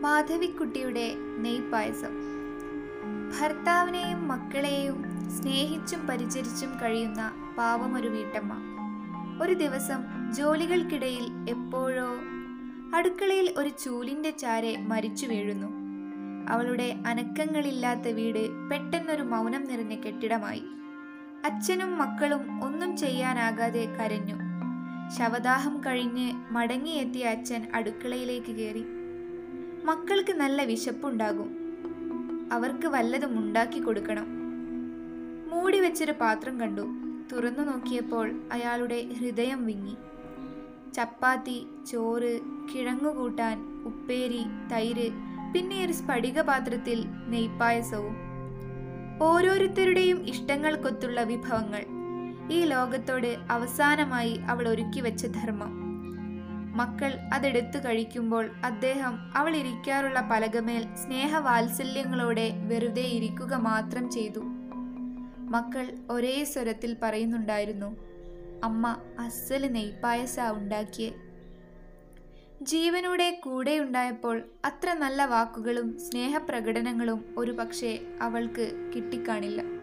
മാധവിക്കുട്ടിയുടെ നെയ്പായസം. ഭർത്താവിനെയും മക്കളെയും സ്നേഹിച്ചും പരിചരിച്ചും കഴിയുന്ന പാവമൊരു വീട്ടമ്മ. ഒരു ദിവസം ജോലികൾക്കിടയിൽ എപ്പോഴോ അടുക്കളയിൽ ഒരു ചൂലിന്റെ ചാരെ മരിച്ചു വീഴുന്നു. അവളുടെ അനക്കങ്ങളില്ലാത്ത വീട് പെട്ടെന്നൊരു മൗനം നിറഞ്ഞ കെട്ടിടമായി. അച്ഛനും മക്കളും ഒന്നും ചെയ്യാനാകാതെ കരഞ്ഞു. ശവദാഹം കഴിഞ്ഞ് മടങ്ങിയെത്തിയ അച്ഛൻ അടുക്കളയിലേക്ക് കയറി. മക്കൾക്ക് നല്ല വിശപ്പുണ്ടാകും. അവർക്ക് വല്ലതും ഉണ്ടാക്കി കൊടുക്കണം. മൂടി വെച്ചൊരു പാത്രം കണ്ടു. തുറന്നു നോക്കിയപ്പോൾ അയാളുടെ ഹൃദയം വിങ്ങി. ചപ്പാത്തി ചോറ് കിഴങ്ങുകൂട്ടാൻ ഉപ്പേരി തൈര് പിന്നെ ഒരു സ്ഫടിക പാത്രത്തിൽ നെയ്പ്പായസവും ഓരോരുത്തരുടെയും ഇഷ്ടങ്ങൾക്കൊത്തുള്ള വിഭവങ്ങൾ. ഈ ലോകത്തോട് അവസാനമായി അവൾ ഒരുക്കി വെച്ച ധർമ്മം. മക്കൾ അതെടുത്തു കഴിക്കുമ്പോൾ അദ്ദേഹം അവൾ ഇരിക്കാറുള്ള പലകമേൽ സ്നേഹവാത്സല്യങ്ങളോടെ വെറുതെ ഇരിക്കുക മാത്രം ചെയ്തു. മക്കൾ ഒരേ സ്വരത്തിൽ പറയുന്നുണ്ടായിരുന്നു അമ്മ അസ്സൽ നെയ്പ്പായസ ഉണ്ടാക്കിയേ. ജീവനോടെ കൂടെയുണ്ടായപ്പോൾ അത്ര നല്ല വാക്കുകളും സ്നേഹപ്രകടനങ്ങളും ഒരുപക്ഷെ അവൾക്ക് കിട്ടിക്കാണില്ല.